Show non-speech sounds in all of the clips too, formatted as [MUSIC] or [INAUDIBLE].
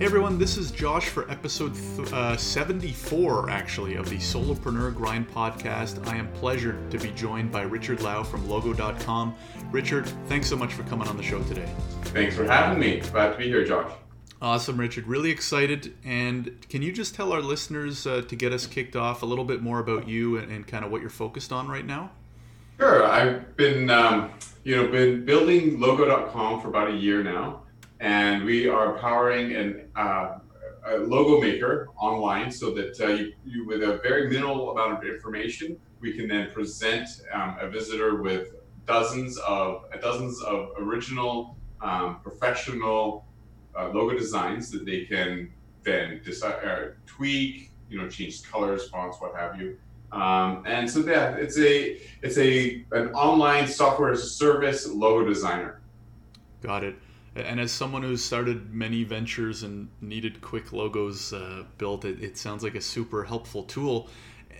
Hey everyone, this is Josh for episode th- uh, 74, actually, of the Solopreneur Grind podcast. I am pleasured to be joined by Richard Lau from Logo.com. Richard, thanks so much for coming on the show today. Thanks for having me. Glad to be here, Josh. Awesome, Richard. Really excited. And can you just tell our listeners uh, to get us kicked off a little bit more about you and, and kind of what you're focused on right now? Sure. I've been, um, you know, been building Logo.com for about a year now and we are powering an, uh, a logo maker online so that uh, you, you, with a very minimal amount of information, we can then present um, a visitor with dozens of dozens of original, um, professional uh, logo designs that they can then decide, uh, tweak, you know, change colors, fonts, what have you. Um, and so yeah, it's a it's a an online software service logo designer. Got it. And as someone who's started many ventures and needed quick logos uh, built, it, it, sounds like a super helpful tool.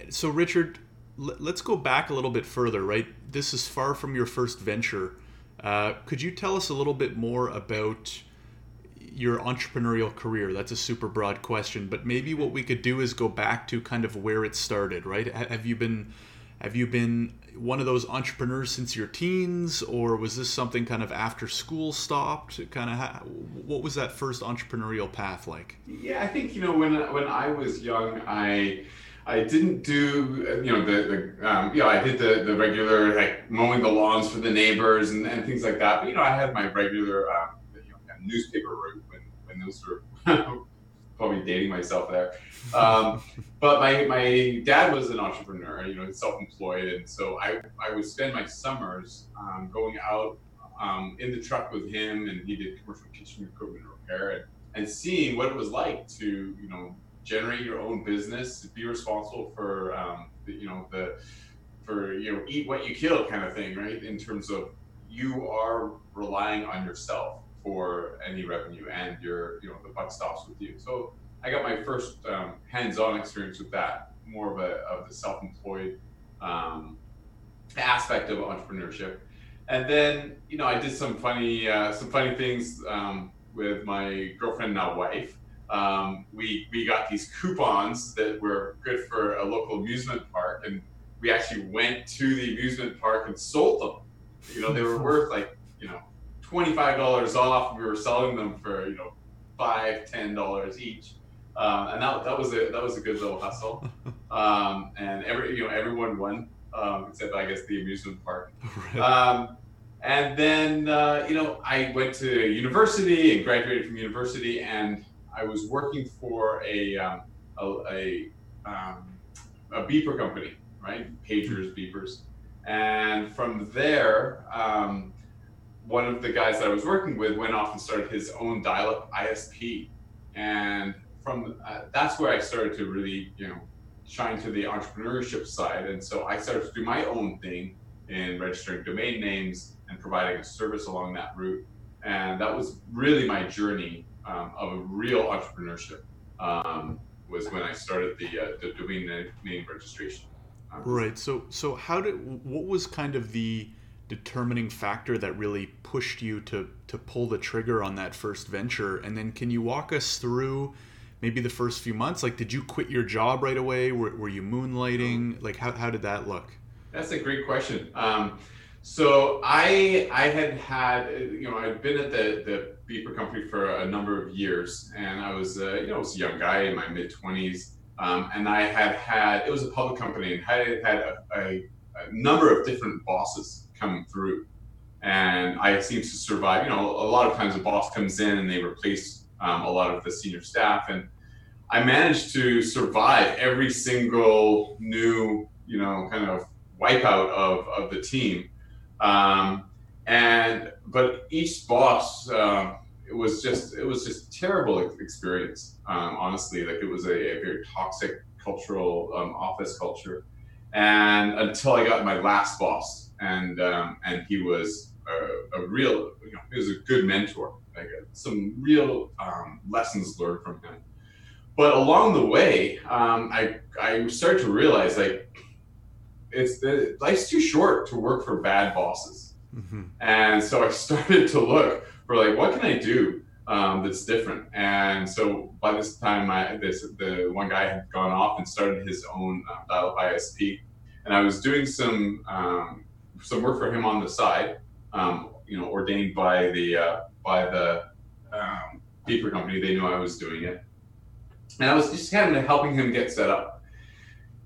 So, Richard, l- let's go back a little bit further, right? This is far from your first venture. Uh, could you tell us a little bit more about your entrepreneurial career? That's a super broad question, but maybe what we could do is go back to kind of where it started, right? Have you been have you been one of those entrepreneurs since your teens, or was this something kind of after school stopped? Kind of, ha- what was that first entrepreneurial path like? Yeah, I think you know when when I was young, I I didn't do you know the the um, you know I did the the regular like mowing the lawns for the neighbors and, and things like that. But you know I had my regular um, you know, newspaper route when when those were [LAUGHS] probably dating myself there. Um, but my, my dad was an entrepreneur, you know, self-employed. And so I, I would spend my summers um, going out um, in the truck with him and he did commercial kitchen equipment repair and, and seeing what it was like to, you know, generate your own business, be responsible for, um, the, you know, the, for, you know, eat what you kill kind of thing, right? In terms of you are relying on yourself for any revenue and your you know the buck stops with you. So i got my first um, hands-on experience with that more of a of the self-employed um, aspect of entrepreneurship. And then you know i did some funny uh, some funny things um, with my girlfriend now wife. Um, we we got these coupons that were good for a local amusement park and we actually went to the amusement park and sold them. You know they were [LAUGHS] worth like you know $25 off. We were selling them for, you know, five, ten dollars each. Um, and that, that was a that was a good little hustle. [LAUGHS] Um, and every you know everyone won um, except I guess the amusement park. [LAUGHS] Um, and then uh, you know I went to university and graduated from university, and I was working for a um, a, a, um, a beeper company, right? Pagers, beepers, and from there one of the guys that I was working with went off and started his own dial-up ISP, and from uh, that's where I started to really, you know, shine to the entrepreneurship side. And so I started to do my own thing in registering domain names and providing a service along that route. And that was really my journey um, of a real entrepreneurship. Um, was when I started the uh, the domain name registration. Um, right. So so how did what was kind of the determining factor that really pushed you to to pull the trigger on that first venture? And then can you walk us through maybe the first few months? Like did you quit your job right away? Were, were you moonlighting? Like how, how did that look? That's a great question. Um, so i i had had you know i'd been at the the beeper company for a number of years and i was uh, you know I was a young guy in my mid 20s um, and i had had it was a public company and had had a, a, a number of different bosses coming through. And I seem to survive. You know, a lot of times a boss comes in and they replace um, a lot of the senior staff. And I managed to survive every single new, you know, kind of wipeout of, of the team. Um, and, but each boss, uh, it was just, it was just terrible experience. Um, honestly, like it was a, a very toxic cultural um, office culture. And until I got my last boss, and um, and he was a, a, real, you know, he was a good mentor. Like uh, some real um, lessons learned from him. But along the way, um, I I started to realize like it's the life's too short to work for bad bosses, mm-hmm. and so I [LAUGHS] started to look for like what can I do um, that's different. And so by this time, I, this the one guy had gone off and started his own uh, dial-up ISP, and I was doing some um, some work for him on the side. Um, you know, ordained by the uh, by the um, paper company. They knew I was doing it, and I was just kind of helping him get set up.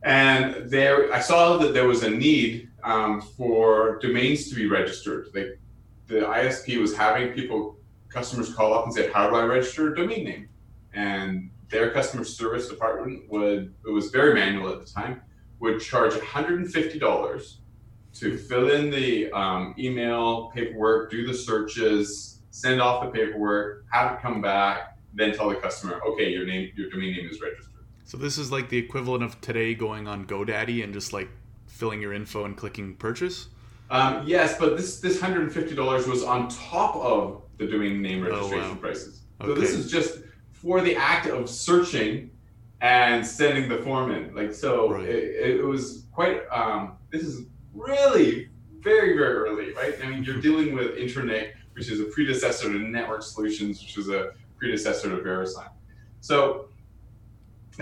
And there, I saw that there was a need um, for domains to be registered. Like the ISP was having people, customers call up and say, "How do I register a domain name?" And their customer service department would, it was very manual at the time, would charge $150 to fill in the um, email paperwork, do the searches, send off the paperwork, have it come back, then tell the customer, okay, your name, your domain name is registered. So this is like the equivalent of today going on GoDaddy and just like filling your info and clicking purchase. Um, yes, but this this hundred and fifty dollars was on top of the domain name registration Oh, registration wow. prices. So Okay. this is just for the act of searching and sending the form in. Like so, Right. it, it was quite. Um, this is really very very early, right? I mean, you're dealing with InterNIC, which is a predecessor to Network Solutions, which was a predecessor to VeriSign. So,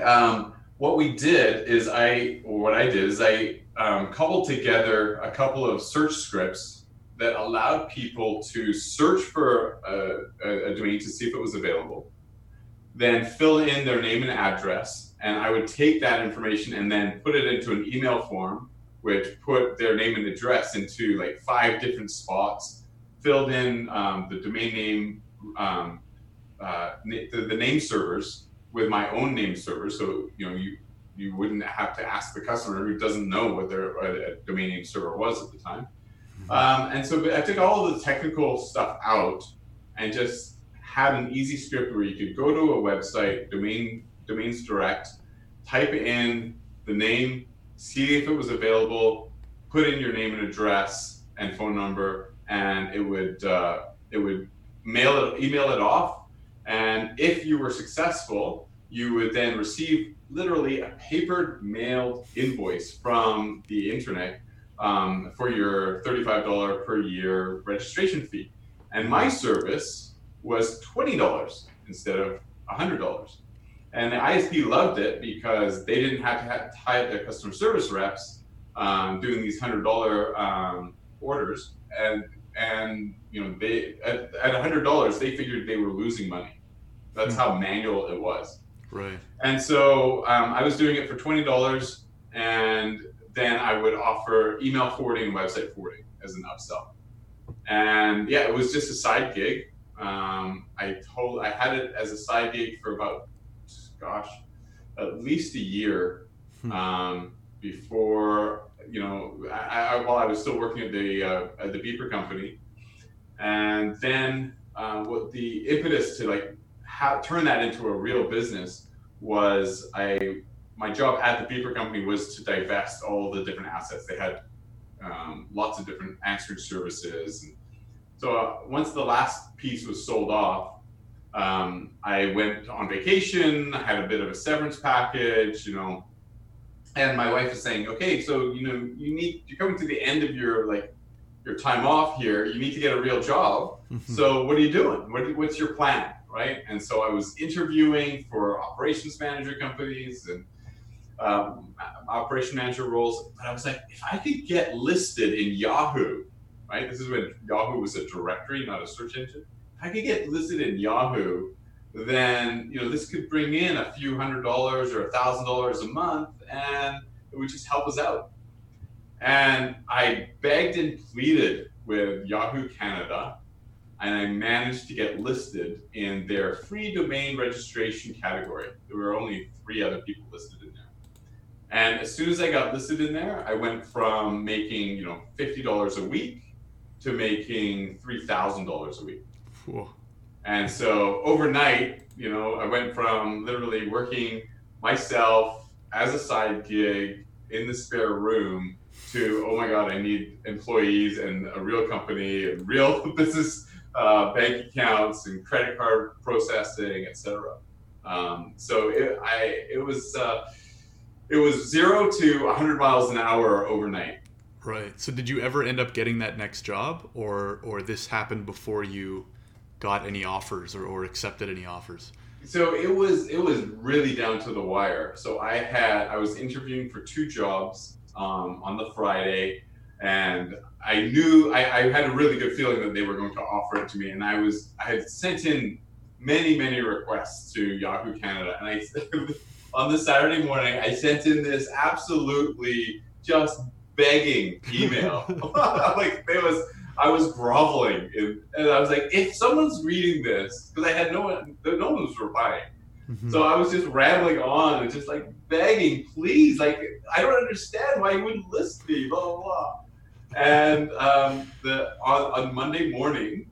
um, what we did is I, what I did is I um, cobbled together a couple of search scripts that allowed people to search for a, a, a domain to see if it was available, then fill in their name and address, and I would take that information and then put it into an email form, which put their name and address into like five different spots, filled in um, the domain name, um, uh, the, the name servers with my own name server, so you know you you wouldn't have to ask the customer who doesn't know what their uh, domain name server was at the time. Um, and so I took all of the technical stuff out and just had an easy script where you could go to a website, domain domains direct, type in the name, see if it was available, put in your name and address and phone number, and it would uh, it would mail it, email it off. And if you were successful, you would then receive literally a paper mailed invoice from the InterNIC um, for your $35 per year registration fee. And my service was $20 instead of $100. And the ISP loved it because they didn't have to have, tie up their customer service reps um, doing these $100 um, orders. And, and you know, they at, at $100, they figured they were losing money. That's how manual it was. Right. And so um, I was doing it for twenty dollars, and then I would offer email forwarding and website forwarding as an upsell. And yeah, it was just a side gig. Um, I told I had it as a side gig for about, gosh, at least a year Hmm. um, before you know I, I, while I was still working at the uh, at the beeper company, and then uh, what the impetus to like how turn that into a real business was I my job at the beeper company was to divest all the different assets. They had um, lots of different answering services. And so uh, once the last piece was sold off um, I went on vacation I had a bit of a severance package you know and my wife is saying okay so you know you need you're coming to the end of your like your time off here you need to get a real job so what are you doing? What, what's your plan, right? And so I was interviewing for operations manager companies and um, operation manager roles. But I was like, if I could get listed in Yahoo, right? This is when Yahoo was a directory, not a search engine. I could get listed in Yahoo, then you know this could bring in a few hundred dollars or a thousand dollars a month, and it would just help us out. And I begged and pleaded with Yahoo Canada and I managed to get listed in their free domain registration category. There were only three other people listed in there. And as soon as I got listed in there, I went from making, you know, $50 a week to making $3,000 a week. Whoa. And so overnight, you know, I went from literally working myself as a side gig in the spare room to, oh my God, I need employees and a real company and [LAUGHS] real business uh, bank accounts and credit card processing, etc. Um, so it, I, it was, uh, it was zero to 100 miles an hour overnight. Right. So did you ever end up getting that next job, or or this happened before you got any offers or, or accepted any offers? So it was it was really down to the wire. So I had I was interviewing for two jobs um, on the Friday, and I knew I, I had a really good feeling that they were going to offer it to me. And I was I had sent in many many requests to Yahoo Canada, and I [LAUGHS] on the Saturday morning I sent in this absolutely just begging email. [LAUGHS] like there was I was groveling, in, and I was like, if someone's reading this, because I had no one, no one was replying. Mm-hmm. So I was just rambling on and just like begging, please, like I don't understand why you wouldn't list me, blah blah blah. And um, the on, on Monday morning,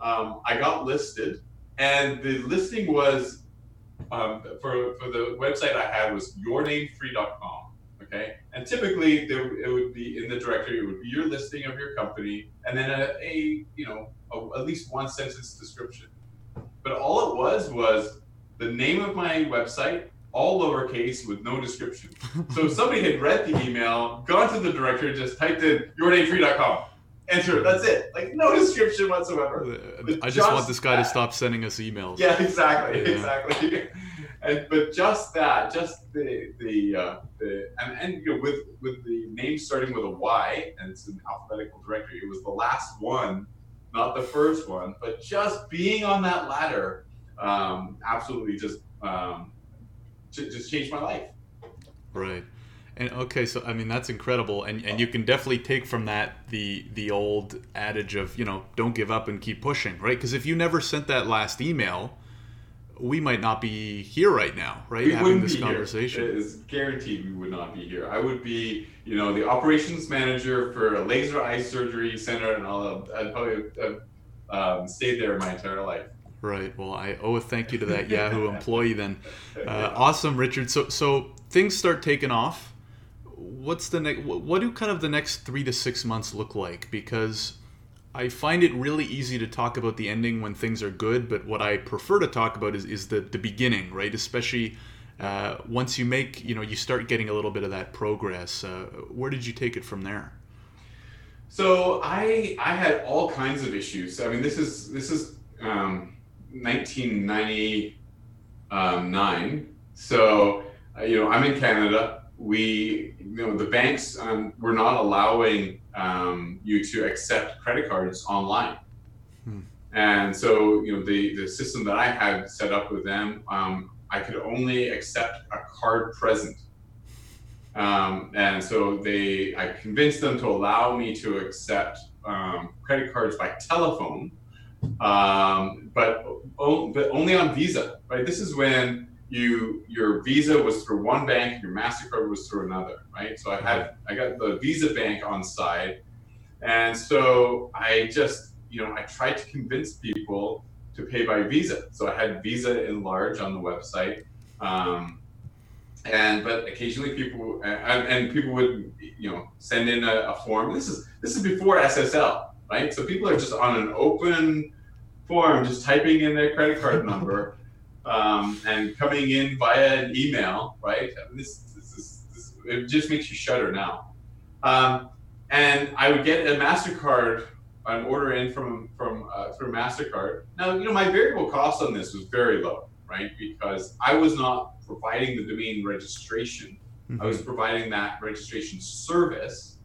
um, I got listed, and the listing was um, for for the website I had was yournamefree.com. Okay, and typically there, it would be in the directory. It would be your listing of your company, and then a, a you know a, at least one sentence description. But all it was was the name of my website, all lowercase with no description. so if somebody had read the email, gone to the directory, just typed in yournamefree.com, enter. That's it. Like no description whatsoever. Uh, I just, just want this guy that. to stop sending us emails. Yeah, exactly, yeah. exactly. [LAUGHS] and but just that, just the the uh, the and, and you know with with the name starting with a Y and it's an alphabetical directory. It was the last one, not the first one, but just being on that ladder, um, absolutely just um, just changed my life. Right. And okay, so I mean that's incredible, and and you can definitely take from that the the old adage of you know don't give up and keep pushing, right? Because if you never sent that last email, we might not be here right now, right? We Having this conversation. Here. It is guaranteed we would not be here. I would be, you know, the operations manager for a laser eye surgery center, and all. I'd probably have, um, stayed there my entire life. Right. Well, I owe a thank you to that [LAUGHS] Yahoo employee then. Uh, awesome, Richard. So, so things start taking off. What's the next? What do kind of the next three to six months look like? Because I find it really easy to talk about the ending when things are good, but what I prefer to talk about is, is the, the beginning, right? Especially uh, once you make, you know, you start getting a little bit of that progress. Uh, where did you take it from there? So I I had all kinds of issues. I mean, this is this is um, 1999. So uh, you know, I'm in Canada. We you know the banks um, were not allowing um, you to accept credit cards online. Hmm. And so, you know, the, the system that I had set up with them, um, I could only accept a card present. Um, and so they, I convinced them to allow me to accept um, credit cards by telephone, um, but, but only on Visa, right? This is when you your Visa was through one bank, your Mastercard was through another, right? So I had I got the Visa bank on side, and so I just you know I tried to convince people to pay by Visa. So I had Visa in large on the website, um, and but occasionally people and, and, people would you know send in a, a form. This is this is before SSL, right? So people are just on an open form, just typing in their credit card number um, and coming in via an email, right? This, this, is, this, it just makes you shudder now. Um, and I would get a Mastercard, an order in from from uh, through Mastercard. Now, you know, my variable cost on this was very low, right? Because I was not providing the domain registration. Mm-hmm. I was mm-hmm. providing that registration service,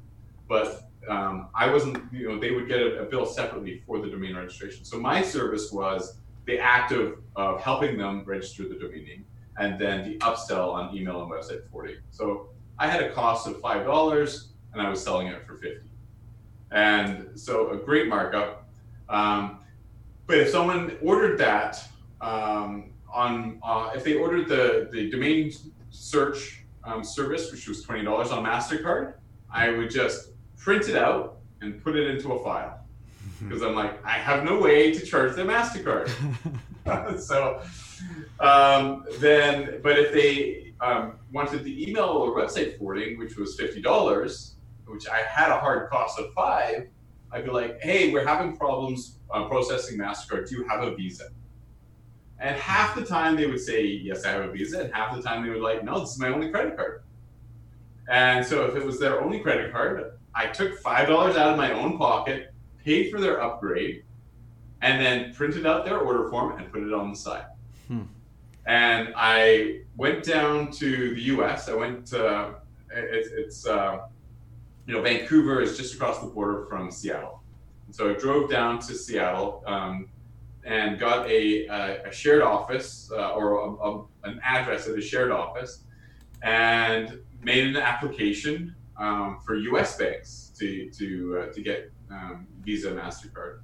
but um, I wasn't. You know, they would get a, a bill separately for the domain registration. So my service was the act of, of helping them register the domain name, and then the upsell on email and website forwarding. So I had a cost of five dollars, and I was selling it for fifty, and so a great markup. Um, but if someone ordered that um, on, uh, if they ordered the the domain search um, service, which was twenty dollars on Mastercard, I would just print it out and put it into a file [LAUGHS] because I'm like, I have no way to charge the MasterCard. [LAUGHS] [LAUGHS] so um, then, but if they um, wanted the email or website forwarding, which was $50, which I had a hard cost of five, I'd be like, hey, we're having problems uh, processing MasterCard. Do you have a Visa? And half the time they would say, yes, I have a Visa. And half the time they would like, no, this is my only credit card. And so if it was their only credit card, I took $5 out of my own pocket paid for their upgrade, and then printed out their order form and put it on the side. Hmm. And I went down to the U.S. I went to it's, it's uh, you know Vancouver is just across the border from Seattle, and so I drove down to Seattle um, and got a, a, a shared office uh, or a, a, an address at a shared office, and made an application um, for U.S. banks to to uh, to get um, Visa, Mastercard,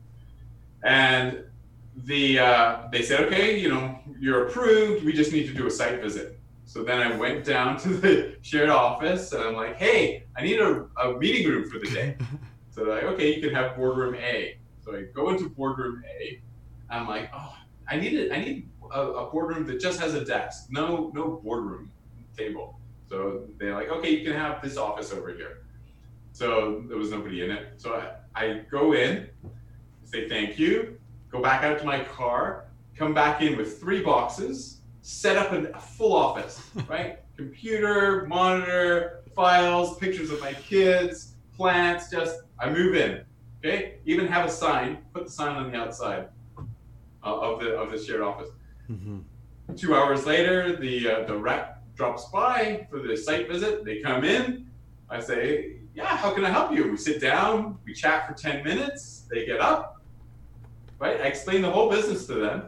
and the uh, they said, okay, you know, you're approved. We just need to do a site visit. So then I went down to the [LAUGHS] shared office and I'm like, hey, I need a, a meeting room for the day. [LAUGHS] so they're like, okay, you can have boardroom A. So I go into boardroom A. I'm like, oh, I need it. I need a, a boardroom that just has a desk, no no boardroom table. So they're like, okay, you can have this office over here. So there was nobody in it. So I, I go in, say thank you, go back out to my car, come back in with three boxes, set up a full office, [LAUGHS] right? Computer, monitor, files, pictures of my kids, plants, just I move in. Okay? Even have a sign, put the sign on the outside uh, of the of the shared office. Mm-hmm. Two hours later, the uh, the rep drops by for the site visit. They come in. I say, "Yeah, how can I help you?" We sit down. We chat for ten minutes. They get up right? I explain the whole business to them,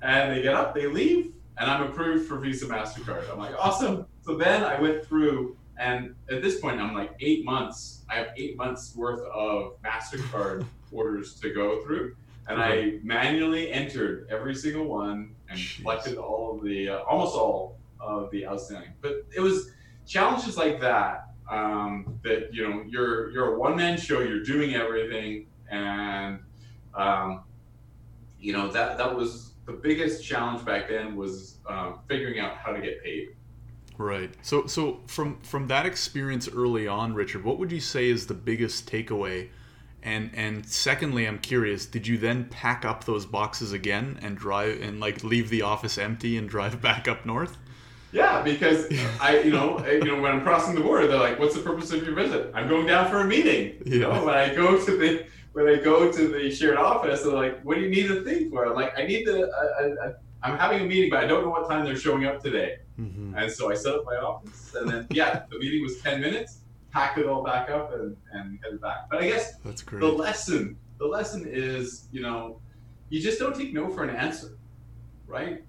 and they get up, they leave, and I'm approved for Visa Mastercard. I'm like, awesome. So then I went through, and at this point, I'm like eight months. I have eight months worth of Mastercard orders to go through, and I manually entered every single one and Jeez. collected all of the, uh, almost all of the outstanding. But it was challenges like that um, that you know you're you're a one man show. You're doing everything, and um, you know that that was the biggest challenge back then was um, figuring out how to get paid. Right. So so from from that experience early on, Richard, what would you say is the biggest takeaway? And and secondly, I'm curious, did you then pack up those boxes again and drive and like leave the office empty and drive [LAUGHS] back up north? Yeah, because I, you know, you know, when I'm crossing the border, they're like, "What's the purpose of your visit?" I'm going down for a meeting. Yeah. You know, when I go to the when I go to the shared office, they're like, "What do you need the thing for?" I'm like, "I need the. I, am having a meeting, but I don't know what time they're showing up today." Mm-hmm. And so I set up my office, and then yeah, the meeting was ten minutes. Packed it all back up and, and headed back. But I guess that's great. The lesson, the lesson is, you know, you just don't take no for an answer, right?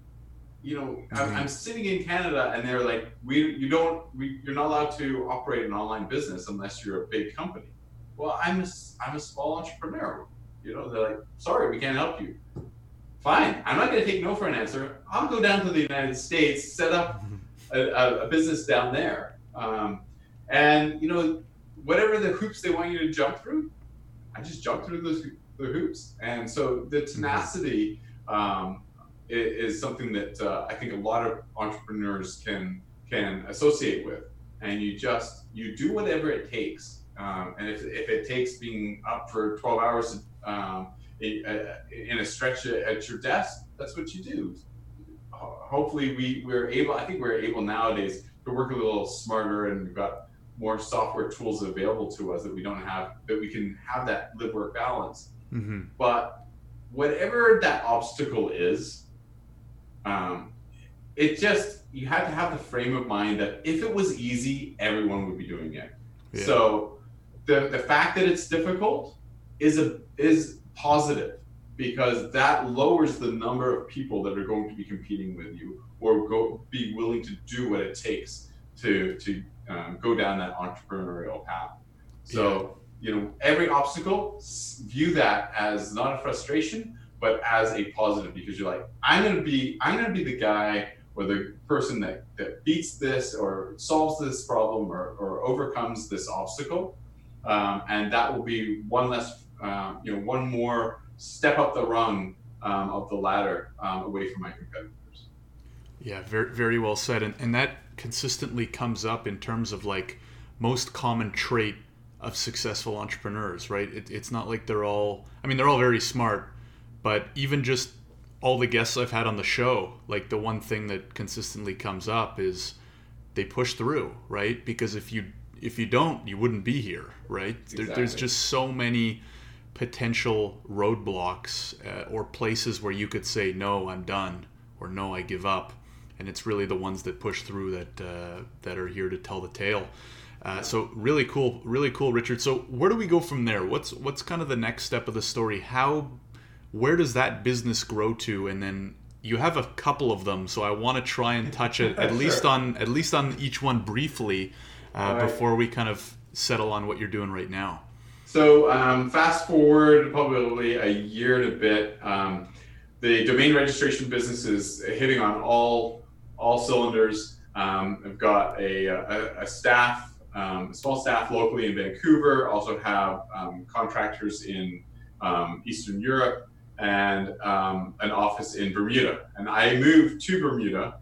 You know, mm-hmm. I'm, I'm, sitting in Canada, and they're like, "We, you don't, we, you're not allowed to operate an online business unless you're a big company." well, I'm a, I'm a small entrepreneur. You know, they're like, sorry, we can't help you. Fine, I'm not going to take no for an answer. I'll go down to the United States, set up [LAUGHS] a, a, a business down there. Um, and, you know, whatever the hoops they want you to jump through, I just jump through those the hoops. And so the mm-hmm. tenacity um, is, is, something that uh, I think a lot of entrepreneurs can can associate with. And you just you do whatever it takes um, and if, if it takes being up for 12 hours um, in, uh, in a stretch at your desk, that's what you do. Hopefully, we, we're able, I think we're able nowadays to work a little smarter and we've got more software tools available to us that we don't have, that we can have that live work balance. Mm-hmm. But whatever that obstacle is, um, it just, you have to have the frame of mind that if it was easy, everyone would be doing it. Yeah. So the, the fact that it's difficult is a is positive because that lowers the number of people that are going to be competing with you or go be willing to do what it takes to to um, go down that entrepreneurial path. So yeah. you know every obstacle view that as not a frustration but as a positive because you're like I'm gonna be I'm gonna be the guy or the person that, that beats this or solves this problem or, or overcomes this obstacle um, and that will be one less, uh, you know, one more step up the rung um, of the ladder um, away from my competitors. Yeah, very very well said, and and that consistently comes up in terms of like most common trait of successful entrepreneurs, right? It, it's not like they're all. I mean, they're all very smart, but even just all the guests I've had on the show, like the one thing that consistently comes up is they push through, right? Because if you if you don't, you wouldn't be here, right? Exactly. There, there's just so many potential roadblocks uh, or places where you could say no i'm done or no i give up and it's really the ones that push through that uh, that are here to tell the tale uh, so really cool really cool richard so where do we go from there what's what's kind of the next step of the story how where does that business grow to? And then you have a couple of them so i want to try and touch it at [LAUGHS] sure. least on at least on each one briefly uh, right. before we kind of settle on what you're doing right now. So um, fast forward probably a year and a bit um, the domain registration business is hitting on all all cylinders. Um, i've got a, a, a staff um, a small staff locally in vancouver. Also have um, contractors in um, eastern europe and um, an office in Bermuda. And I moved to Bermuda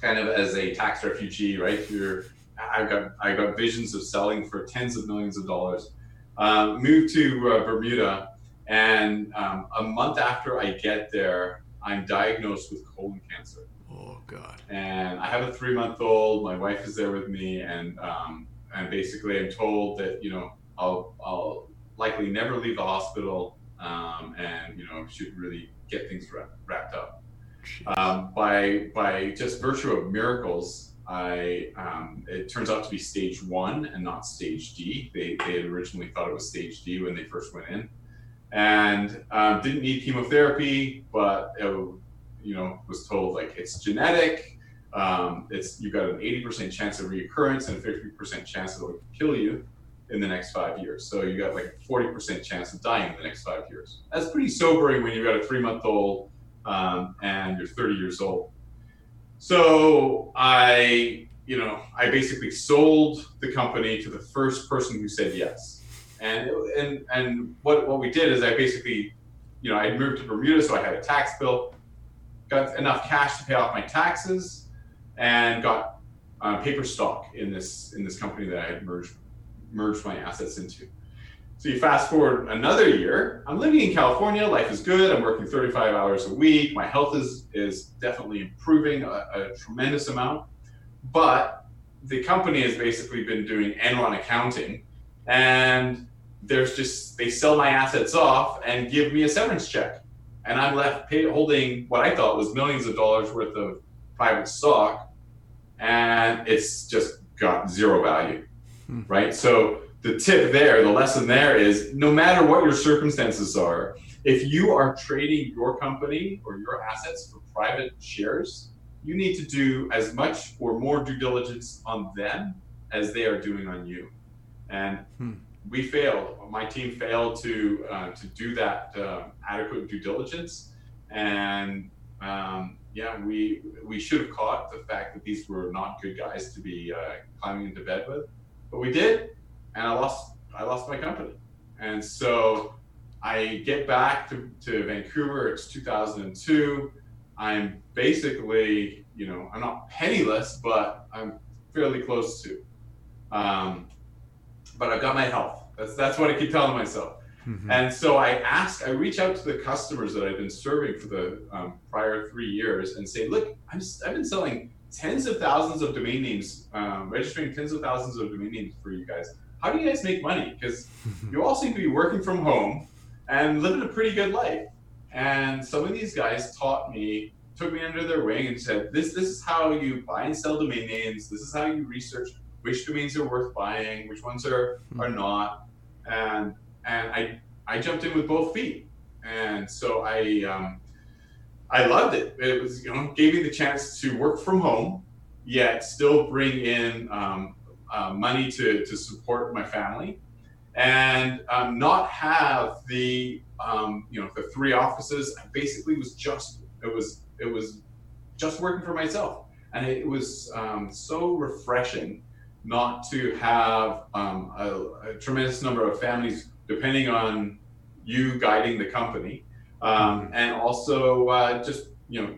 kind of as a tax refugee, right? Here, I got I got visions of selling for tens of millions of dollars. Um, moved to uh, Bermuda, and um, a month after I get there, I'm diagnosed with colon cancer. Oh God! And I have a three month old. My wife is there with me, and um, and basically I'm told that you know I'll I'll likely never leave the hospital um, and you know should really get things wrapped up. Um, by by just virtue of miracles, I um, it turns out to be stage one and not stage D. They they had originally thought it was stage D when they first went in, and um, didn't need chemotherapy, but it, you know was told like it's genetic. Um, it's you've got an 80% chance of reoccurrence and a 50% chance it'll kill you in the next five years. So you got like 40% chance of dying in the next five years. That's pretty sobering when you've got a three month old um, and you're 30 years old. So I, you know, I basically sold the company to the first person who said yes. And and and what what we did is I basically, you know, I moved to Bermuda, so I had a tax bill, got enough cash to pay off my taxes, and got uh, paper stock in this in this company that I had merged merged my assets into. So you fast forward another year. I'm living in California. Life is good. I'm working 35 hours a week. My health is is definitely improving a, a tremendous amount. But the company has basically been doing Enron accounting, and there's just they sell my assets off and give me a severance check, and I'm left pay, holding what I thought was millions of dollars worth of private stock, and it's just got zero value hmm. right? So the tip there, the lesson there is no matter what your circumstances are, if you are trading your company or your assets for private shares, you need to do as much or more due diligence on them as they are doing on you. And hmm. we failed. My team failed to uh, to do that uh, adequate due diligence, and um, yeah, we we should have caught the fact that these were not good guys to be uh, climbing into bed with but we did, and I lost I lost my company, and so I get back to, to Vancouver. It's 2002. I'm basically, you know, I'm not penniless, but I'm fairly close to. Um, but I've got my health. That's that's what I keep telling myself. Mm-hmm. And so I ask, I reach out to the customers that I've been serving for the um, prior three years and say, look, I'm, I've been selling tens of thousands of domain names, um, registering tens of thousands of domain names for you guys. How do you guys make money? Because [LAUGHS] you all seem to be working from home and living a pretty good life. And some of these guys taught me, took me under their wing, and said, "This, this is how you buy and sell domain names. This is how you research which domains are worth buying, which ones are are not." And and I I jumped in with both feet, and so I um, I loved it. It was, you know, gave me the chance to work from home, yet still bring in um, uh, money to, to support my family and um, not have the, um, you know, the three offices. I basically was just, it was, it was just working for myself. And it was um, so refreshing not to have um, a, a tremendous number of families depending on you guiding the company um, and also uh, just you know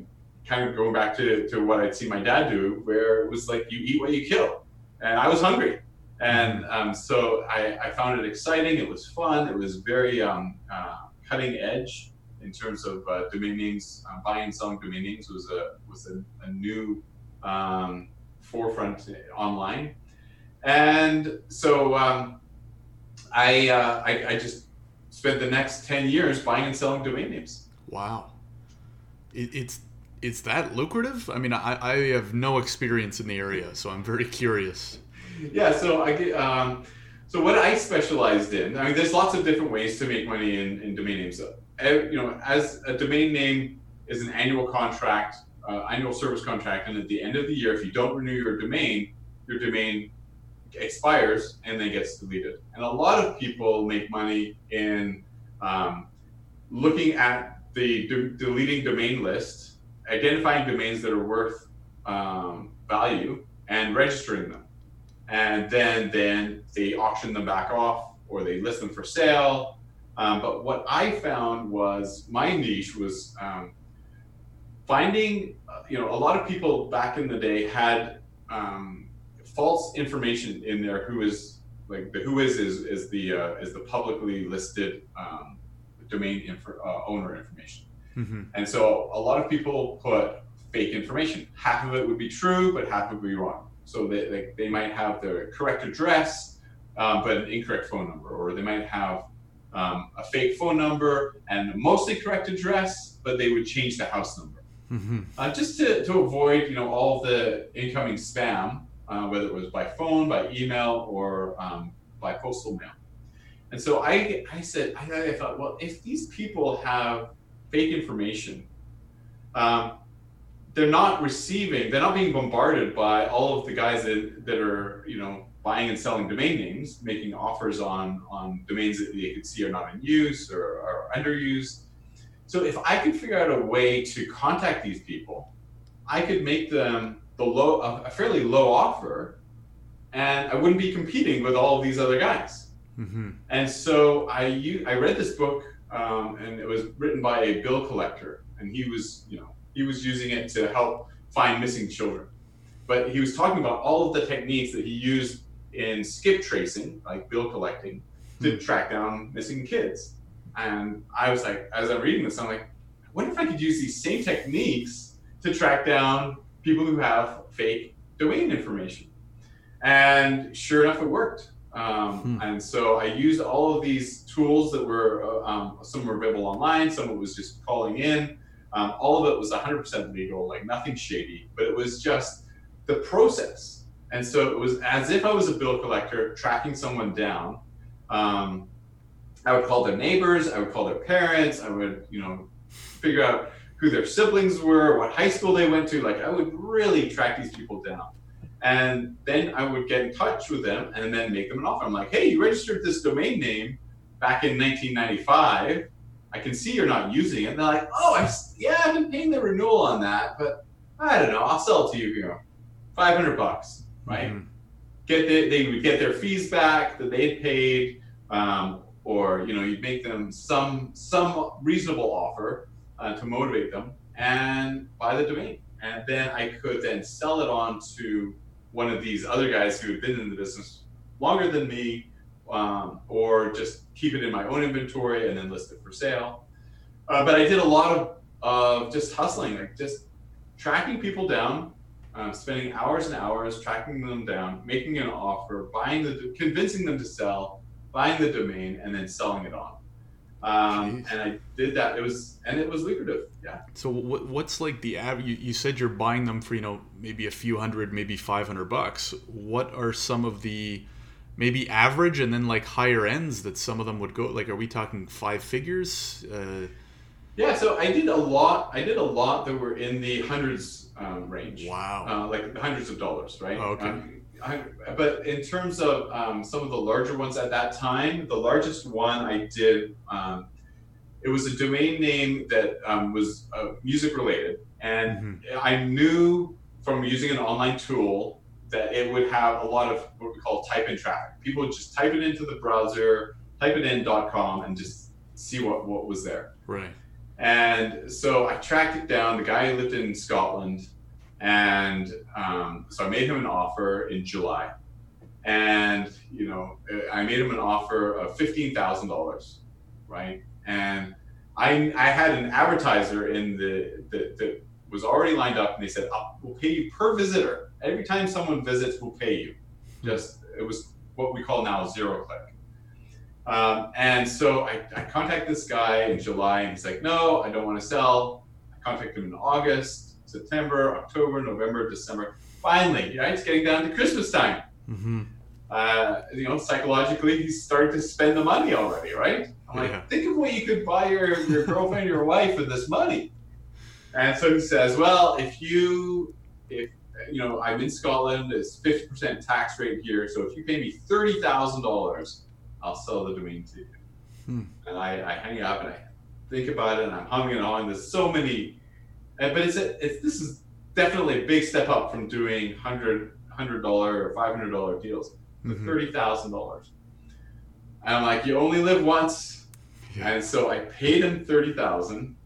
kind of going back to, to what I'd see my dad do, where it was like you eat what you kill, and I was hungry, and um, so I, I, found it exciting. It was fun. It was very um, uh, cutting edge in terms of uh, domain names. Um, buying and selling domain names was a was a, a new um, forefront online, and so um, I, uh, I, I just spent the next 10 years buying and selling domain names. Wow. It, it's it's that lucrative? I mean, I, I have no experience in the area, so I'm very curious. Yeah, so I get um, so what I specialized in. I mean, there's lots of different ways to make money in, in domain names. So, you know, as a domain name is an annual contract, uh, annual service contract, and at the end of the year, if you don't renew your domain, your domain expires and then gets deleted. And a lot of people make money in um, looking at the de- deleting domain list, identifying domains that are worth um, value, and registering them. And then then they auction them back off or they list them for sale. Um, but what I found was my niche was um, finding, uh, you know, a lot of people back in the day had um, false information in there. WHOIS like the WHOIS is is the uh, is the publicly listed um, domain info, uh, owner information. Mm-hmm. And so a lot of people put fake information. Half of it would be true, but half would be wrong. So they, they, they might have the correct address, um, but an incorrect phone number, or they might have um, a fake phone number and mostly correct address, but they would change the house number. Mm-hmm. Uh, just to, to avoid, you know, all the incoming spam, uh, whether it was by phone, by email, or um, by postal mail. And so I, I said, I, I, thought, well, if these people have fake information, um, they're not receiving, they're not being bombarded by all of the guys that, that are, you know, buying and selling domain names, making offers on, on domains that they could see are not in use or are underused. So if I could figure out a way to contact these people, I could make them the low, a fairly low offer, and I wouldn't be competing with all of these other guys. Mm-hmm. And so I, I read this book, um, and it was written by a bill collector, and he was, you know, he was using it to help find missing children. But he was talking about all of the techniques that he used in skip tracing, like bill collecting, to hmm. track down missing kids. And I was like, as I'm reading this, I'm like, I wonder if I could use these same techniques to track down people who have fake domain information. And sure enough, it worked. Um, hmm. And so I used all of these tools that were, uh, um, some were available online, some was just calling in. Um, all of it was 100% legal, like nothing shady, but it was just the process. And so it was as if I was a bill collector tracking someone down. Um, I would call their neighbors, I would call their parents, I would, you know, figure out who their siblings were, what high school they went to. Like I would really track these people down. And then I would get in touch with them and then make them an offer. I'm like, hey, you registered this domain name back in 1995 I can see you're not using it. And they're like, oh, I've, yeah, I've been paying the renewal on that, but I don't know. I'll sell it to you, you know, 500 bucks, right? Mm-hmm. Get the, they would get their fees back that they had paid, um, or you know, you'd make them some some reasonable offer uh, to motivate them and buy the domain, and then I could then sell it on to one of these other guys who had been in the business longer than me um, or just keep it in my own inventory and then list it for sale. Uh, but I did a lot of of just hustling, like just tracking people down, uh, spending hours and hours tracking them down, making an offer, buying the, convincing them to sell, buying the domain, and then selling it on. Um, and I did that. It was and it was lucrative. Yeah. So what, what's like the average? You, you said you're buying them for you know maybe a few hundred, maybe five hundred bucks. What are some of the maybe average and then like higher ends that some of them would go like are we talking five figures uh, yeah so i did a lot i did a lot that were in the hundreds um, range wow uh, like hundreds of dollars right oh, okay um, I, but in terms of um, some of the larger ones at that time the largest one i did um, it was a domain name that um, was uh, music related and mm-hmm. i knew from using an online tool that it would have a lot of what we call type in traffic. People would just type it into the browser, type it in .com, and just see what, what was there. Right. And so I tracked it down. The guy lived in Scotland, and um, so I made him an offer in July. And you know, I made him an offer of fifteen thousand dollars, right? And I I had an advertiser in the that was already lined up, and they said, oh, "We'll pay you per visitor." every time someone visits, we'll pay you. Just it was what we call now zero click. Um, and so I, I contact this guy in July, and he's like, "No, I don't want to sell." I contact him in August, September, October, November, December. Finally, right, it's getting down to Christmas time. Mm-hmm. Uh, you know, psychologically, he's starting to spend the money already, right? I'm like, Yeah. think of what you could buy your, your girlfriend, your wife with this money. And so he says, well, if you, if you know, I'm in Scotland, it's 50% tax rate here. So if you pay me $30,000, I'll sell the domain to you. Hmm. And I, I hang up and I think about it and I'm humming and hawing. There's so many, and, but it's, a, it's, this is definitely a big step up from doing hundred, hundred dollar or five hundred dollar deals to Mhm. thirty thousand dollars. And I'm like, you only live once, Yeah. and so I paid him thirty thousand,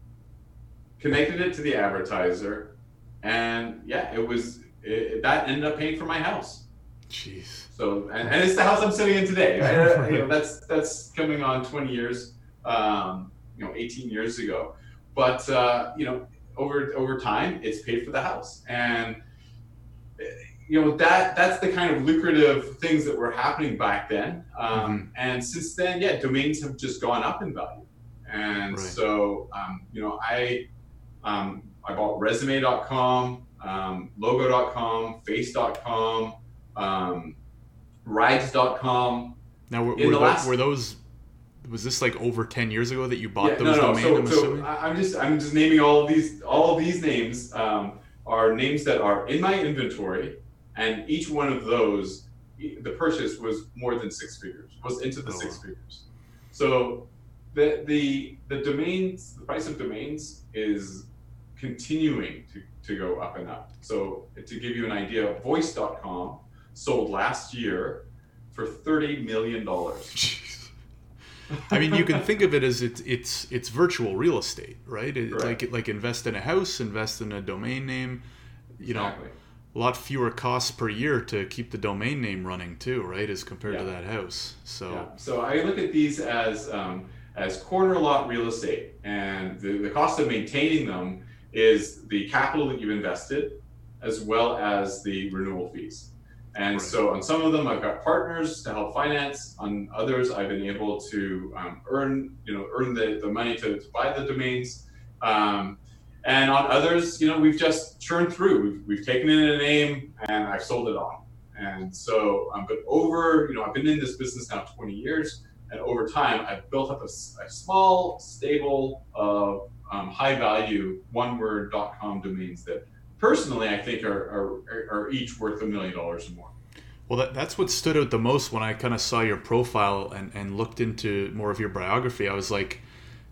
connected it to the advertiser, and yeah, it was it, that ended up paying for my house. Jeez. So and, and it's the house I'm sitting in today. Right? [LAUGHS] you know, that's that's coming on 20 years, um, you know, 18 years ago. But uh, you know, over over time, it's paid for the house, and you know that that's the kind of lucrative things that were happening back then. Um, And since then, yeah, domains have just gone up in value. And Right. so, um, you know, I um, I bought resume.com, um, logo.com, face.com, um, rides.com. Now, were, were, the last- were those? Was this like over ten years ago that you bought Yeah, those no, no. domains? So, I'm so assuming. I'm just I'm just naming all of these all of these names um, are names that are in my inventory, and each one of those, the purchase was more than six figures, was into the Oh, six figures. So the the the domains, the price of domains is continuing to, to go up and up. So to give you an idea, voice.com sold last year for thirty million dollars. [LAUGHS] I mean, you can think of it as it's it's it's virtual real estate, right? It's Correct. like like invest in a house, invest in a domain name. You know, a lot fewer costs per year to keep the domain name running too, right? As compared to that house. So Yeah. So I look at these as um, as corner lot real estate, and the, the cost of maintaining them is the capital that you've invested, as well as the renewal fees. And Right. so on some of them, I've got partners to help finance. On others, I've been able to um, earn, you know, earn the, the money to, to buy the domains. Um, and on others, you know, we've just churned through. We've, we've taken in a name and I've sold it on. And so, um, but over, you know, I've been in this business now 20 years, and over time, I've built up a small stable of um, high value one word.com domains that personally I think are, are, are- each worth a million dollars or more. Well, that, that's what stood out the most when I kind of saw your profile and, and looked into more of your biography. I was like,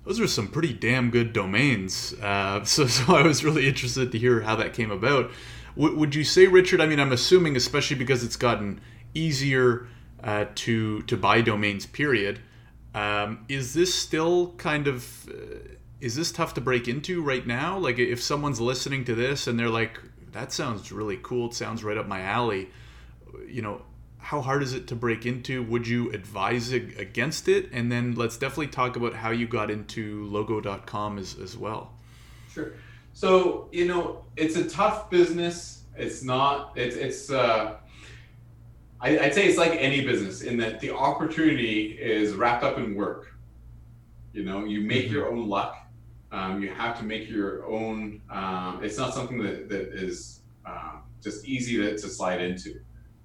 those are some pretty damn good domains. Uh, [LAUGHS] so, so I was really interested to hear how that came about. W- would you say, Richard? I mean, I'm assuming, especially because it's gotten easier uh, to to buy domains. Period. Um, is this still kind of uh, is this tough to break into right now? Like, if someone's listening to this and they're like, "That sounds really cool. It sounds right up my alley." you know how hard is it to break into would you advise against it and then let's definitely talk about how you got into logo.com as, as well Sure. So you know, it's a tough business. It's not. It's it's. Uh, I, I'd say it's like any business in that the opportunity is wrapped up in work. You know, you make Mhm. your own luck. Um, you have to make your own. Um, it's not something that that is um, just easy to, to slide into.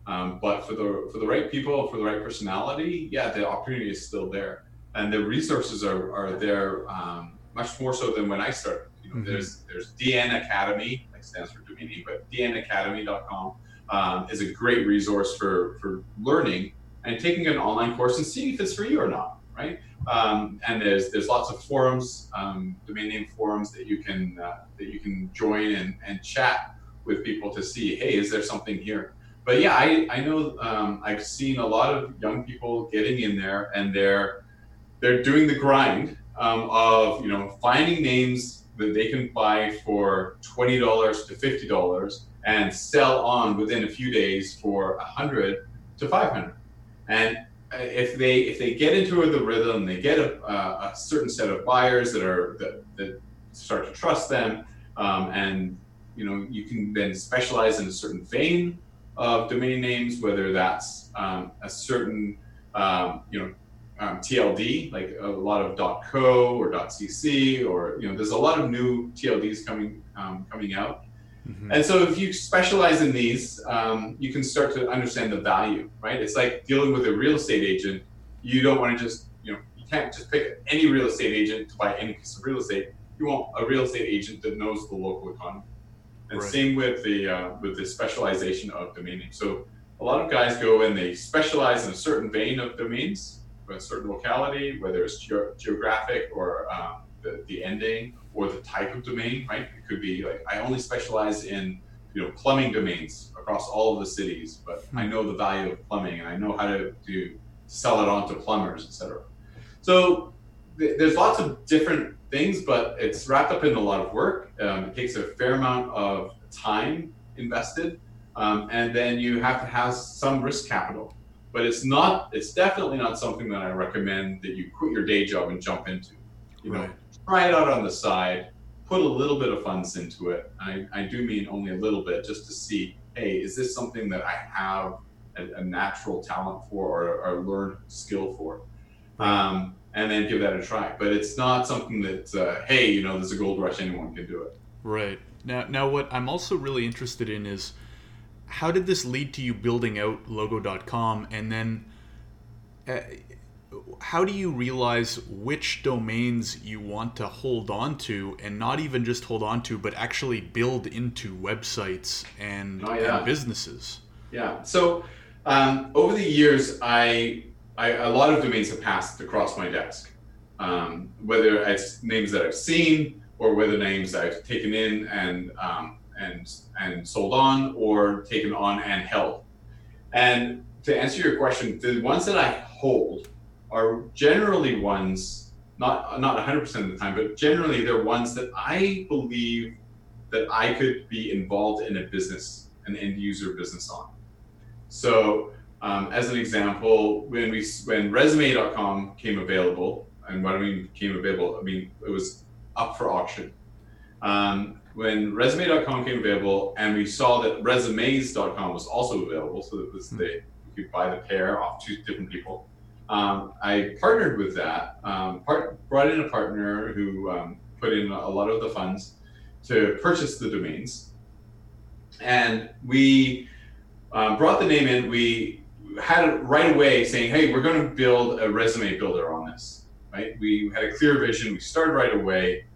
Um, but for the for the right people, for the right personality, yeah, the opportunity is still there, and the resources are are there um, much more so than when I started. You know, Mhm. there's there's DN Academy, like stands for domain name, but DNAcademy.com um, is a great resource for for learning and taking an online course and seeing if it's for you or not, right? Um, and there's there's lots of forums, um, domain name forums that you can uh, that you can join and, and chat with people to see, hey, is there something here? But yeah, I, I know um, I've seen a lot of young people getting in there and they're they're doing the grind um, of you know finding names that they can buy for twenty dollars to fifty dollars and sell on within a few days for a hundred to five hundred. And if they if they get into the rhythm, they get a, a, certain set of buyers that are that, that start to trust them, um, and you know you can then specialize in a certain vein of domain names, whether that's um, a certain um, you know um, TLD, like a lot of .co or .cc, or you know, there's a lot of new TLDs coming um, coming out. Mm-hmm. And so if you specialize in these, um, you can start to understand the value, right? It's like dealing with a real estate agent. You don't want to just, you know, you can't just pick any real estate agent to buy any piece of real estate. You want a real estate agent that knows the local economy. And right. same with the uh, with the specialization of domain names. So a lot of guys go and they specialize in a certain vein of domains, a certain locality, whether it's ge- geographic or um, the, the ending or the type of domain, right? It could be like I only specialize in you know plumbing domains across all of the cities, but I know the value of plumbing and I know how to, to sell it on to plumbers, etc. So th- there's lots of different things, but it's wrapped up in a lot of work. Um, it takes a fair amount of time invested, um, and then you have to have some risk capital. But it's not. It's definitely not something that I recommend that you quit your day job and jump into. You know, right try it out on the side, put a little bit of funds into it. I, I do mean only a little bit just to see, hey, is this something that I have a, a natural talent for or, or learned skill for? Um, and then give that a try. But it's not something that, uh, hey, you know, there's a gold rush, anyone can do it. Right. Now, now what I'm also really interested in is how did this lead to you building out logo.com and then uh, how do you realize which domains you want to hold on to and not even just hold on to but actually build into websites and, oh, yeah. and businesses? Yeah. So um, over the years I, I, a lot of domains have passed across my desk. Um, whether it's names that i've seen or whether names that i've taken in and um, and and sold on or taken on and held. And to answer your question the ones that i hold are generally ones, not not 100% of the time, but generally they're ones that I believe that I could be involved in a business, an end user business on. So, um, as an example, when we when resume.com came available, and what I mean came available, I mean it was up for auction. Um, when resume.com came available, and we saw that resumes.com was also available, so that was the you could buy the pair off two different people um, I partnered with that, um, part, brought in a partner who um, put in a lot of the funds to purchase the domains. And we um, brought the name in. We had it right away saying, hey, we're going to build a resume builder on this. Right? We had a clear vision. We started right away.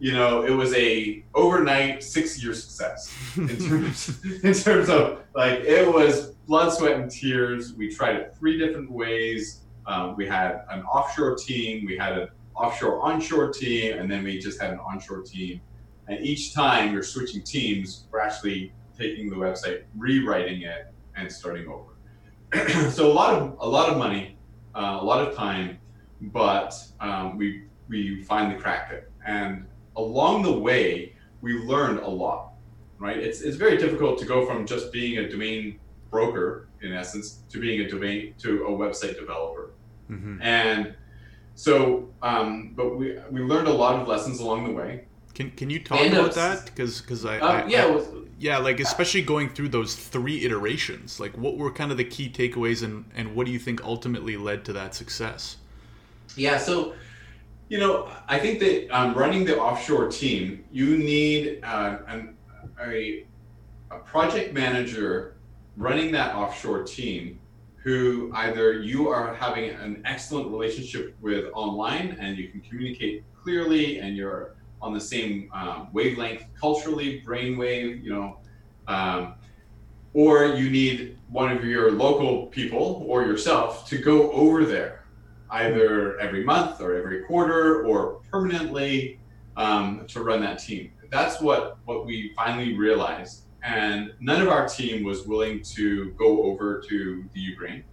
You know, it was a overnight six year success in [LAUGHS] terms in terms of like it was blood, sweat, and tears. We tried it three different ways. Um, we had an offshore team, we had an offshore onshore team, and then we just had an onshore team. And each time you're switching teams, we're actually taking the website, rewriting it, and starting over. [CLEARS THROAT] so a lot of a lot of money, uh, a lot of time, but um, we we finally cracked it. And along the way, we learned a lot. Right? It's it's very difficult to go from just being a domain broker in essence to being a domain to a website developer mm-hmm. and so um, but we we learned a lot of lessons along the way can, can you talk about that because because I, uh, I, yeah I, yeah like especially going through those three iterations like what were kind of the key takeaways and and what do you think ultimately led to that success yeah so you know i think that um, running the offshore team you need uh, an, a, a project manager running that offshore team who either you are having an excellent relationship with online and you can communicate clearly and you're on the same um, wavelength culturally, brainwave, you know, um, or you need one of your local people or yourself to go over there either every month or every quarter or permanently um, to run that team. That's what, what we finally realized and none of our team was willing to go over to the Ukraine.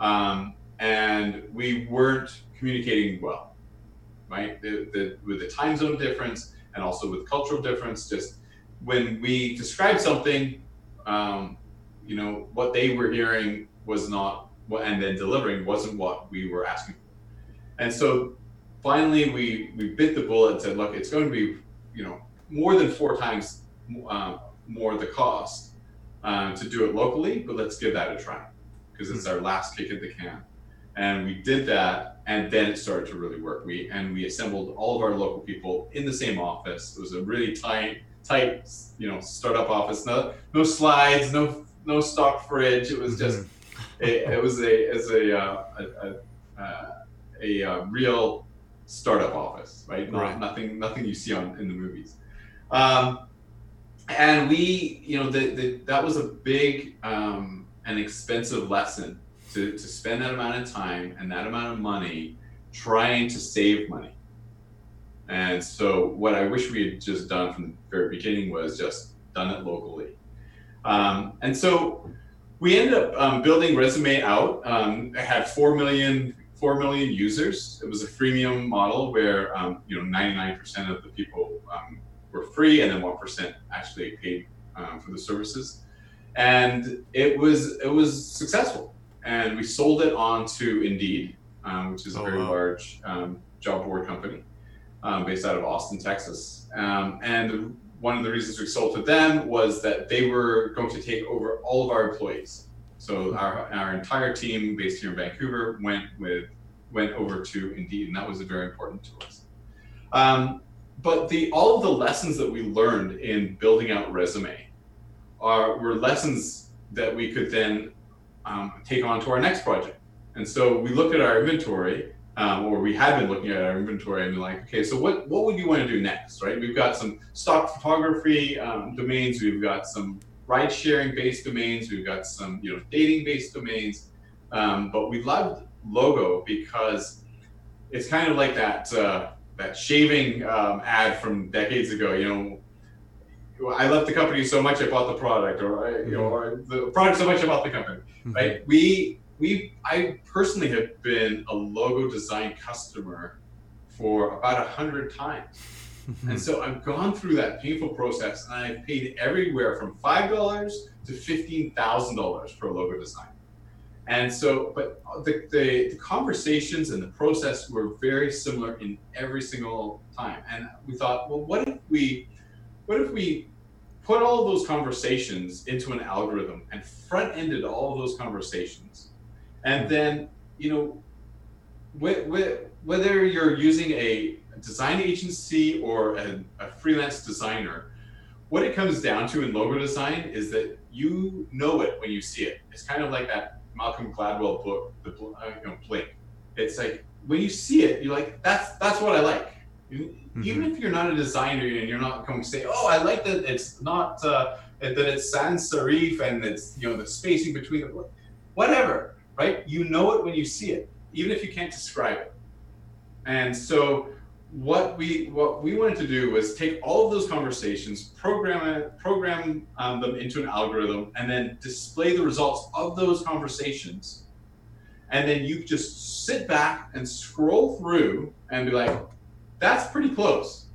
Um, and we weren't communicating well, right? The, the, with the time zone difference and also with cultural difference, just when we described something, um, you know, what they were hearing was not and then delivering wasn't what we were asking for. And so finally, we, we bit the bullet and said, look, it's going to be, you know, more than four times um, more the cost um, to do it locally, but let's give that a try because it's our last kick at the can. and we did that, and then it started to really work. We and we assembled all of our local people in the same office. It was a really tight, tight, you know, startup office. No, no slides, no, no stock fridge. It was just, mm-hmm. It, it, was a, as a, uh, a, a, uh, a, a, real startup office, right? Not, right. Nothing, nothing you see on in the movies. Um, and we, you know, the, the, that was a big um, and expensive lesson to, to spend that amount of time and that amount of money trying to save money. And so, what I wish we had just done from the very beginning was just done it locally. Um, and so, we ended up um, building Resume out. Um, it had four million four million users. It was a freemium model where um, you know 99% of the people um, were free, and then one percent actually paid um, for the services. And it was it was successful, and we sold it on to Indeed, um, which is a oh, very wow. large um, job board company um, based out of Austin, Texas. Um, and one of the reasons we sold to them was that they were going to take over all of our employees. So our, our entire team based here in Vancouver went with went over to Indeed, and that was very important to us. Um, but the all of the lessons that we learned in building out resume are were lessons that we could then um, take on to our next project. And so we looked at our inventory, um, or we had been looking at our inventory, and like, okay, so what what would you want to do next, right? We've got some stock photography um, domains, we've got some ride sharing based domains, we've got some you know dating based domains, um, but we loved logo because it's kind of like that. Uh, that shaving um, ad from decades ago. You know, I love the company so much I bought the product, or I, you know, mm-hmm. or the product so much I bought the company. Mm-hmm. Right? We we I personally have been a logo design customer for about a hundred times. [LAUGHS] And so I've gone through that painful process and I've paid everywhere from five dollars to fifteen thousand dollars for a logo design. And so, but the, the, the, conversations and the process were very similar in every single time. And we thought, well, what if we, what if we put all those conversations into an algorithm and front ended all of those conversations, and then you know, wh- wh- whether you're using a design agency or a, a freelance designer, what it comes down to in logo design is that you know it when you see it. It's kind of like that Malcolm Gladwell book, the uh, you know, Blink. It's like when you see it, you're like, that's that's what I like. Mm-hmm. Even if you're not a designer and you're not going to say, oh, I like that it's not uh, that it's sans serif and it's you know the spacing between the whatever, right? You know it when you see it, even if you can't describe it. And so what we what we wanted to do was take all of those conversations, program it, program um, them into an algorithm, and then display the results of those conversations. And then you just sit back and scroll through and be like, "That's pretty close."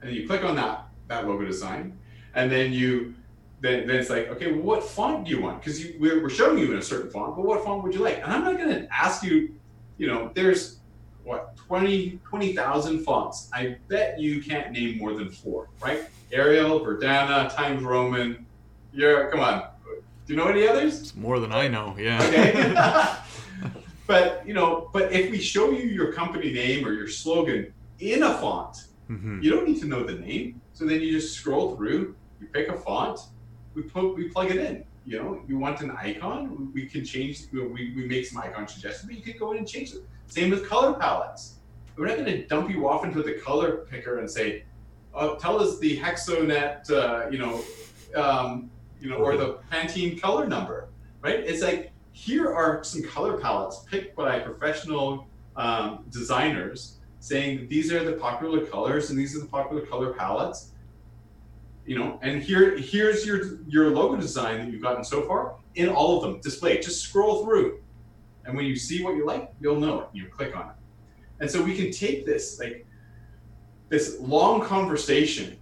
And then you click on that that logo design, and then you then, then it's like, okay, well, what font do you want? Because we're, we're showing you in a certain font, but what font would you like? And I'm not going to ask you, you know, there's what 20 20,000 fonts. I bet you can't name more than four, right? Arial, Verdana, Times Roman. You're come on. Do you know any others? It's more than I know. Yeah. Okay. [LAUGHS] [LAUGHS] but you know, but if we show you your company name or your slogan in a font, mm-hmm. you don't need to know the name. So then you just scroll through, you pick a font, we put we plug it in. You know, you want an icon, we can change. We, we make some icon suggestions, but you can go in and change it same with color palettes. We're not going to dump you off into the color picker and say, oh, "Tell us the Hexonet, uh, you know, um, you know, or the Pantone color number." Right? It's like here are some color palettes picked by professional um, designers, saying these are the popular colors and these are the popular color palettes. You know, and here here's your your logo design that you've gotten so far in all of them. Display. Just scroll through and when you see what you like, you'll know it. You click on it. And so we can take this like this long conversation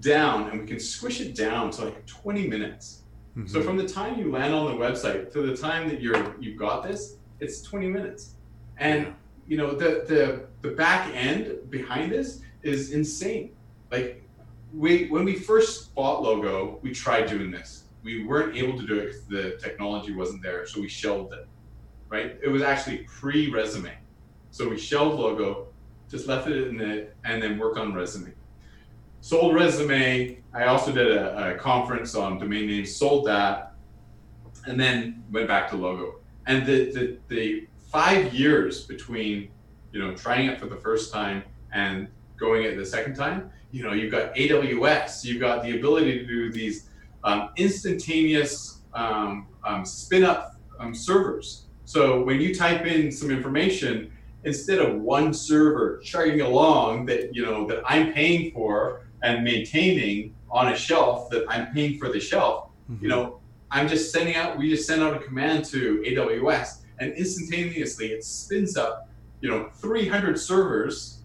down and we can squish it down to like 20 minutes. Mm-hmm. So from the time you land on the website to the time that you're you've got this, it's 20 minutes. And you know the the the back end behind this is insane. Like we when we first bought logo, we tried doing this. We weren't able to do it because the technology wasn't there, so we shelved it right? It was actually pre-resume. So we shelved logo, just left it in it, and then work on resume. Sold resume. I also did a, a conference on domain names, sold that, and then went back to logo. And the, the, the five years between, you know, trying it for the first time and going it the second time, you know, you've got AWS, you've got the ability to do these um, instantaneous um, um, spin up um, servers. So when you type in some information, instead of one server chugging along that you know that I'm paying for and maintaining on a shelf that I'm paying for the shelf, mm-hmm. you know, I'm just sending out. We just send out a command to AWS, and instantaneously it spins up, you know, 300 servers,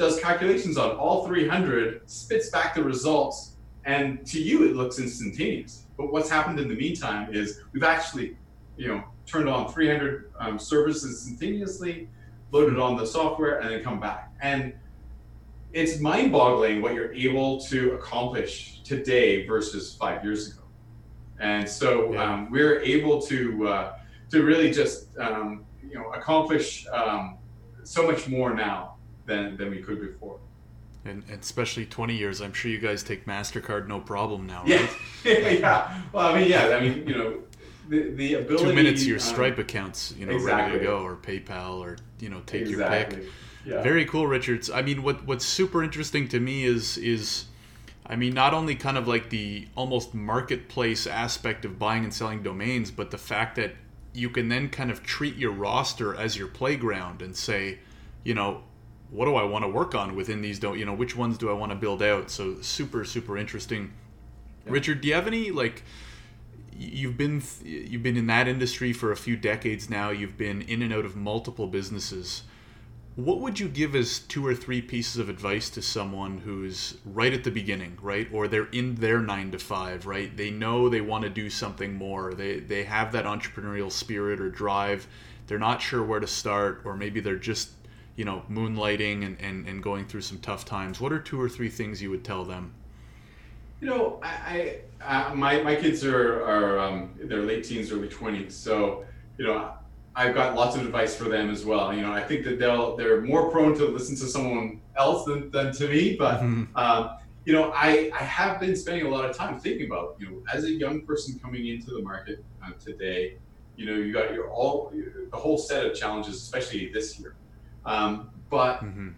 does calculations on all 300, spits back the results, and to you it looks instantaneous. But what's happened in the meantime is we've actually, you know, turned on 300 um, servers instantaneously load it on the software, and then come back. And it's mind boggling what you're able to accomplish today versus five years ago. And so yeah. um, we're able to uh, to really just um, you know accomplish um, so much more now than than we could before. And, and, especially 20 years, I'm sure you guys take Mastercard no problem now. Right? Yeah, [LAUGHS] yeah. Well, I mean, yeah. I mean, you know, the, the ability. Two minutes, your um, Stripe um, accounts, you know, exactly. ready to go, or PayPal, or you know, take exactly. your pick. Yeah. Very cool, Richards. I mean, what what's super interesting to me is is, I mean, not only kind of like the almost marketplace aspect of buying and selling domains, but the fact that you can then kind of treat your roster as your playground and say, you know, what do I want to work on within these? Don't you know which ones do I want to build out? So super super interesting. Yeah. Richard, do you have any like? you've been you've been in that industry for a few decades now. You've been in and out of multiple businesses. What would you give as two or three pieces of advice to someone who's right at the beginning, right? Or they're in their 9 to 5, right? They know they want to do something more. They they have that entrepreneurial spirit or drive. They're not sure where to start or maybe they're just, you know, moonlighting and, and, and going through some tough times. What are two or three things you would tell them? You know, I, I uh, my my kids are are um, they're late teens, early twenties, so you know I've got lots of advice for them as well. You know, I think that they'll they're more prone to listen to someone else than, than to me, but. Mm-hmm. Um, you know, I, I have been spending a lot of time thinking about, you know, as a young person coming into the market uh, today, you know, you got your all the whole set of challenges, especially this year. Um, but mm-hmm.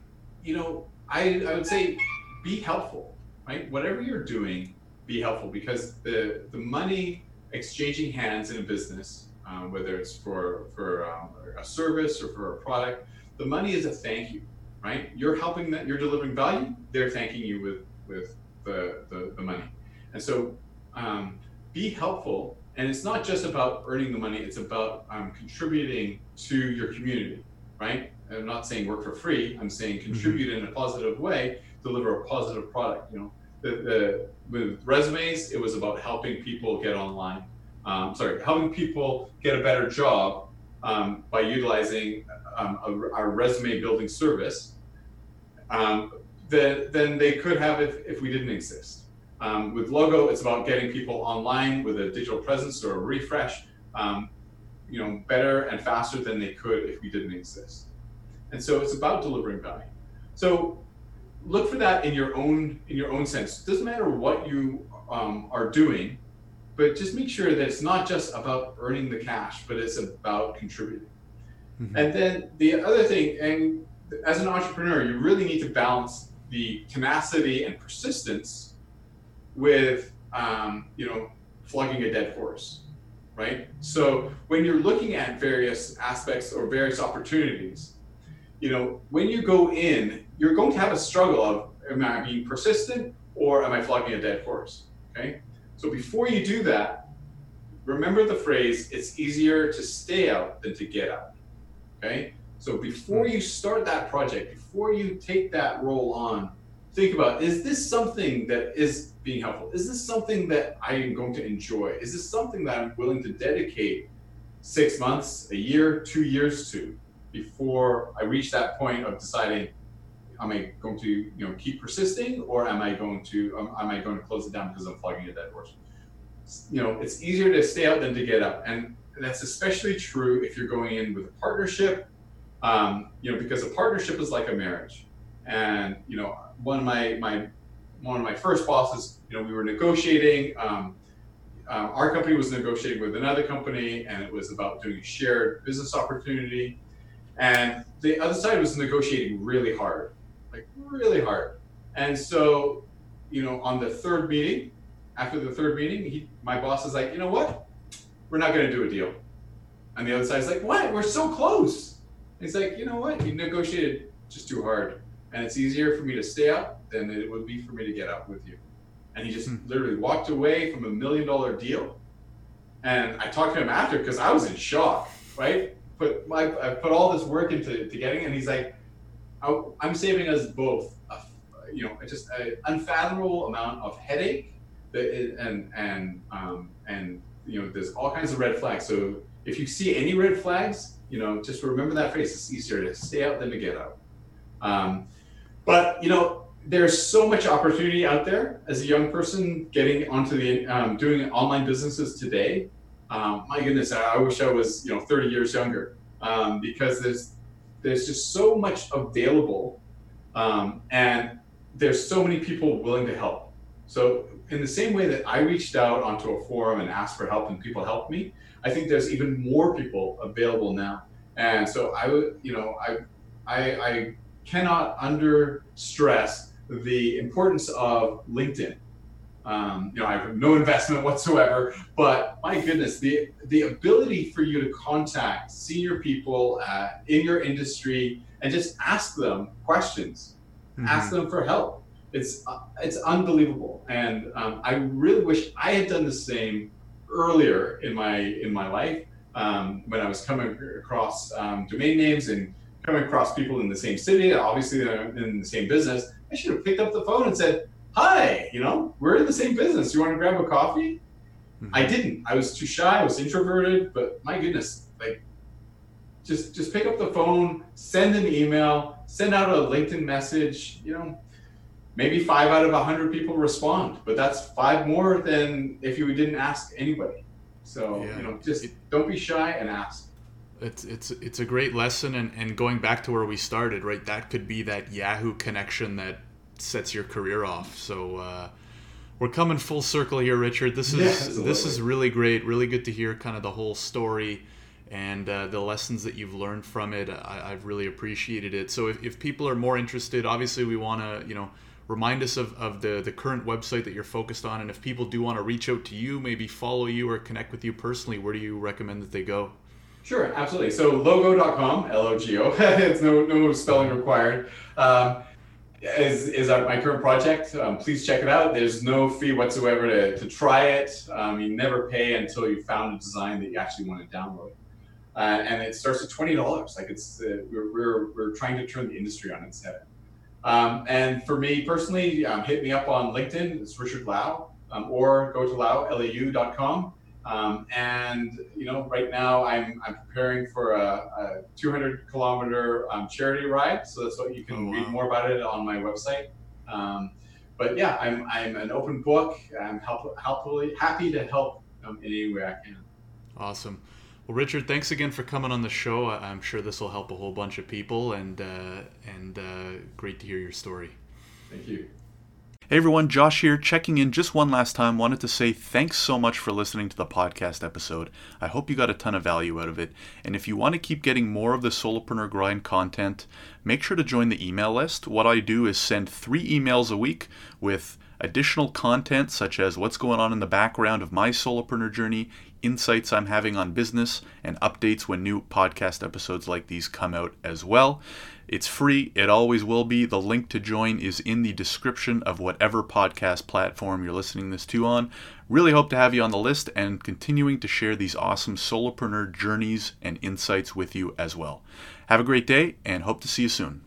you know, I I would say be helpful right? Whatever you're doing, be helpful because the the money exchanging hands in a business, um, whether it's for for um, a service or for a product, the money is a thank you, right? You're helping that you're delivering value. They're thanking you with with the the, the money, and so um, be helpful. And it's not just about earning the money; it's about um, contributing to your community, right? I'm not saying work for free. I'm saying mm-hmm. contribute mm-hmm. in a positive way deliver a positive product. You know, the, the with resumes, it was about helping people get online. Um, sorry, helping people get a better job um, by utilizing um, a, a, resume building service um, that, than they could have if, if we didn't exist. Um, with Logo, it's about getting people online with a digital presence or a refresh, um, you know, better and faster than they could if we didn't exist. And so it's about delivering value. So look for that in your own in your own sense. It doesn't matter what you um, are doing, but just make sure that it's not just about earning the cash, but it's about contributing. Mm-hmm. And then the other thing, and as an entrepreneur, you really need to balance the tenacity and persistence with um, you know flogging a dead horse right so when you're looking at various aspects or various opportunities you know when you go in you're going to have a struggle of am I being persistent or am I flogging a dead horse? Okay. So before you do that, remember the phrase, it's easier to stay out than to get out. Okay. So before you start that project, before you take that role on, think about is this something that is being helpful? Is this something that I am going to enjoy? Is this something that I'm willing to dedicate six months, a year, two years to before I reach that point of deciding am I going to you know keep persisting or am I going to um, am I going to close it down because I'm flogging a dead horse? You know, it's easier to stay out than to get up. And that's especially true if you're going in with a partnership. Um, you know, because a partnership is like a marriage. And you know, one of my my one of my first bosses, you know, we were negotiating. Um, um, our company was negotiating with another company, and it was about doing a shared business opportunity. And the other side was negotiating really hard, like really hard. And so, you know, on the third meeting, after the third meeting, he, my boss is like, you know what? We're not going to do a deal. And the other side is like, what? We're so close. He's like, you know what? You negotiated just too hard. And it's easier for me to stay up than it would be for me to get out with you. And he just hmm. literally walked away from a million dollar deal. And I talked to him after because I was in shock, right? Put my, I put all this work into to getting, and he's like, I'm saving us both, a, you know, just an unfathomable amount of headache, and and um, and you know, there's all kinds of red flags. So if you see any red flags, you know, just remember that phrase. It's easier to stay out than to get out. Um, but you know, there's so much opportunity out there as a young person getting onto the um, doing online businesses today. Um, my goodness, I, I, wish I was you know 30 years younger um, because there's there's just so much available, um, and there's so many people willing to help. So in the same way that I reached out onto a forum and asked for help and people helped me, I think there's even more people available now. And so I would, you know, I, I, I cannot under stress the importance of LinkedIn. Um, you know, I have no investment whatsoever, but my goodness, the the ability for you to contact senior people uh, in your industry and just ask them questions, mm-hmm. ask them for help. It's uh, it's unbelievable, and um, I really wish I had done the same earlier in my in my life um, when I was coming across um, domain names and coming across people in the same city, obviously they're in the same business, I should have picked up the phone and said, "Hi, you know, we're in the same business. You want to grab a coffee?" Mm-hmm. I didn't. I was too shy. I was introverted. But my goodness, like, just just pick up the phone, send an email, send out a LinkedIn message. You know, maybe five out of a hundred people respond, but that's five more than if you didn't ask anybody. So yeah. you know, just don't be shy and ask it's it's it's a great lesson and, and going back to where we started right that could be that yahoo connection that sets your career off. So uh, we're coming full circle here richard. This is yeah, this is really great. Really good to hear kind of the whole story and uh, the lessons that you've learned from it. I, have really appreciated it. So if, if people are more interested obviously we want to you know remind us of, of the, the current website that you're focused on and if people do want to reach out to you maybe follow you or connect with you personally where do you recommend that they go Sure, absolutely. So logo.com, L-O-G-O, [LAUGHS] it's no, no spelling required, um, is, is our, my current project. Um, please check it out. There's no fee whatsoever to, to try it. Um, you never pay until you found a design that you actually want to download. Uh, and it starts at $20. Like it's, uh, we're, we're, we're trying to turn the industry on its head. Um, and for me personally, um, hit me up on LinkedIn. It's Richard Lau, um, or go to lau, L-A-U.com. Um, and you know, right now I'm I'm preparing for a, a 200 kilometer um, charity ride, so that's what you can oh, wow. read more about it on my website. Um, but yeah, I'm I'm an open book. I'm help, helpfully happy to help um, in any way I can. Awesome. Well, Richard, thanks again for coming on the show. I'm sure this will help a whole bunch of people, and uh, and uh, great to hear your story. Thank you. Hey everyone, Josh here, checking in just one last time. Wanted to say thanks so much for listening to the podcast episode. I hope you got a ton of value out of it. And if you want to keep getting more of the Solopreneur Grind content, make sure to join the email list. What I do is send three emails a week with additional content such as what's going on in the background of my solopreneur journey, insights I'm having on business, and updates when new podcast episodes like these come out as well. It's free, it always will be. The link to join is in the description of whatever podcast platform you're listening this to on. Really hope to have you on the list and continuing to share these awesome solopreneur journeys and insights with you as well. Have a great day and hope to see you soon.